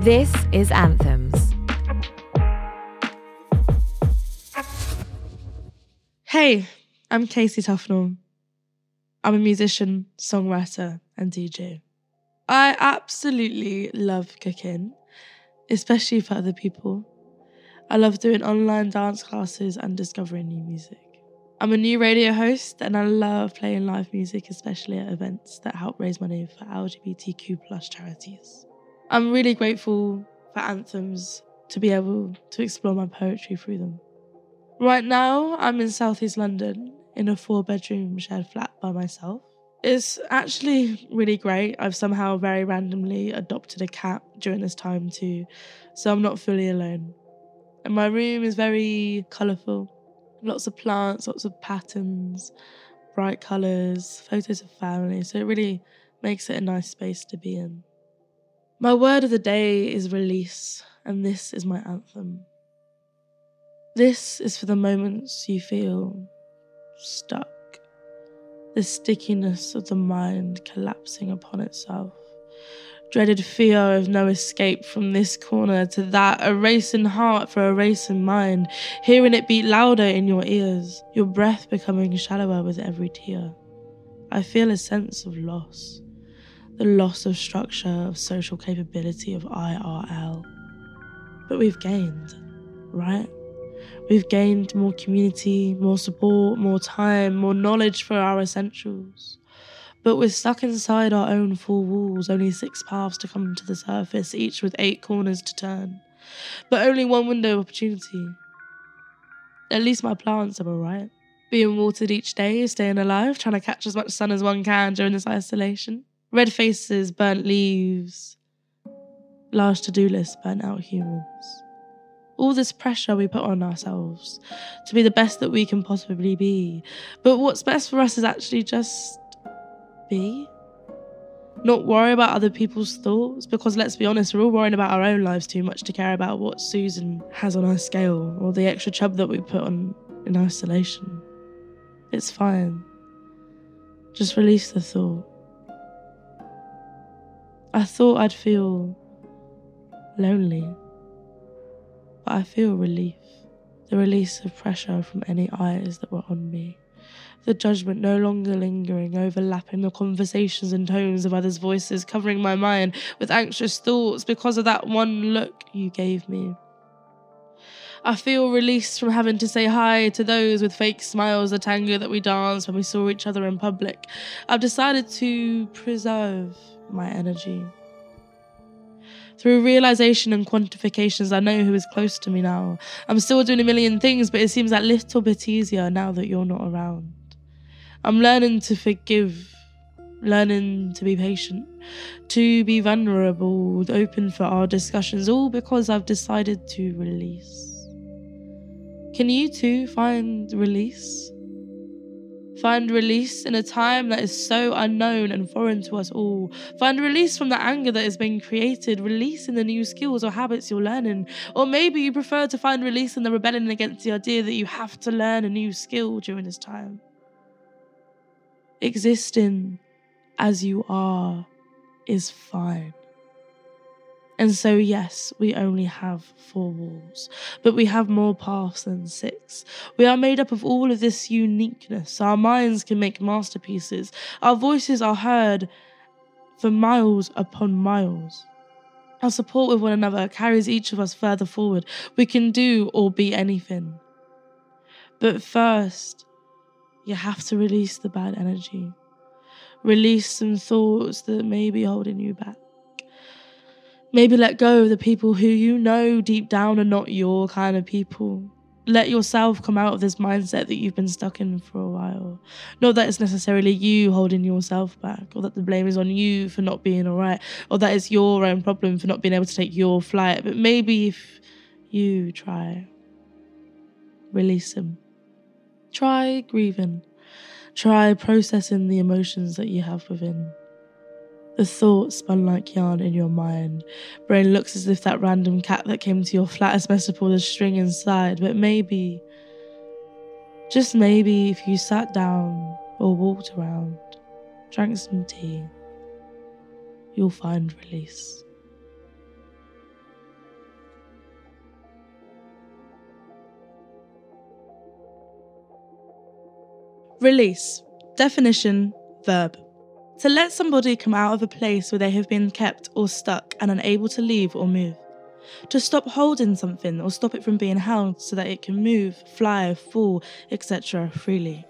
This is Anthems. Hey, I'm Casey Tufnell. I'm a musician, songwriter, and DJ. I absolutely love cooking, especially for other people. I love doing online dance classes and discovering new music. I'm a new radio host and I love playing live music, especially at events that help raise money for LGBTQ plus charities. I'm really grateful for anthems to be able to explore my poetry through them. Right now, I'm in southeast London in a four bedroom shared flat by myself. It's actually really great. I've somehow very randomly adopted a cat during this time too, so I'm not fully alone. And my room is very colourful lots of plants, lots of patterns, bright colours, photos of family, so it really makes it a nice space to be in. My word of the day is release, and this is my anthem. This is for the moments you feel stuck, the stickiness of the mind collapsing upon itself, dreaded fear of no escape from this corner to that, a racing heart for a racing mind, hearing it beat louder in your ears, your breath becoming shallower with every tear. I feel a sense of loss, the loss of structure, of social capability, of IRL. But we've gained, right? We've gained more community, more support, more time, more knowledge for our essentials. But we're stuck inside our own four walls, only six paths to come to the surface, each with eight corners to turn. But only one window of opportunity. At least my plants are alright. Being watered each day, staying alive, trying to catch as much sun as one can during this isolation. Red faces, burnt leaves, large to do lists, burnt out humans all this pressure we put on ourselves to be the best that we can possibly be. But what's best for us is actually just be. Not worry about other people's thoughts because let's be honest, we're all worrying about our own lives too much to care about what Susan has on her scale or the extra chub that we put on in isolation. It's fine. Just release the thought. I thought I'd feel lonely but I feel relief. The release of pressure from any eyes that were on me. The judgment no longer lingering, overlapping the conversations and tones of others' voices, covering my mind with anxious thoughts because of that one look you gave me. I feel released from having to say hi to those with fake smiles, the tango that we danced when we saw each other in public. I've decided to preserve my energy. Through realization and quantifications, I know who is close to me now. I'm still doing a million things, but it seems that little bit easier now that you're not around. I'm learning to forgive, learning to be patient, to be vulnerable, open for our discussions, all because I've decided to release. Can you too find release? Find release in a time that is so unknown and foreign to us all. Find release from the anger that is being created, release in the new skills or habits you're learning. Or maybe you prefer to find release in the rebellion against the idea that you have to learn a new skill during this time. Existing as you are is fine. And so, yes, we only have four walls, but we have more paths than six. We are made up of all of this uniqueness. Our minds can make masterpieces. Our voices are heard for miles upon miles. Our support with one another carries each of us further forward. We can do or be anything. But first, you have to release the bad energy. Release some thoughts that may be holding you back. Maybe let go of the people who you know deep down are not your kind of people. Let yourself come out of this mindset that you've been stuck in for a while. Not that it's necessarily you holding yourself back, or that the blame is on you for not being alright, or that it's your own problem for not being able to take your flight. But maybe if you try, release them. Try grieving. Try processing the emotions that you have within. The thoughts spun like yarn in your mind. Brain looks as if that random cat that came to your flat has messed up all the string inside, but maybe, just maybe, if you sat down or walked around, drank some tea, you'll find release. Release. Definition verb. To let somebody come out of a place where they have been kept or stuck and unable to leave or move. To stop holding something or stop it from being held so that it can move, fly, fall, etc. freely.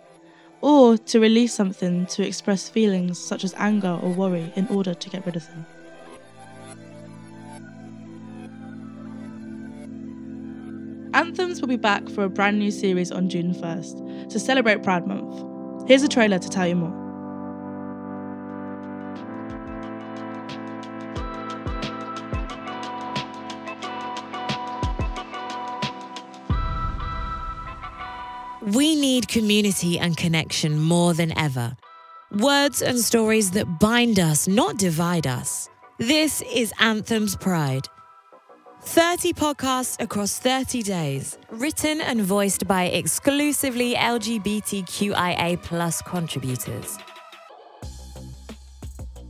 Or to release something to express feelings such as anger or worry in order to get rid of them. Anthems will be back for a brand new series on June 1st to celebrate Pride Month. Here's a trailer to tell you more. We need community and connection more than ever. Words and stories that bind us, not divide us. This is Anthem's Pride. 30 podcasts across 30 days, written and voiced by exclusively LGBTQIA plus contributors.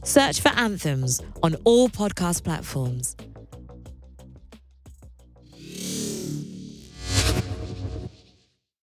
Search for Anthems on all podcast platforms.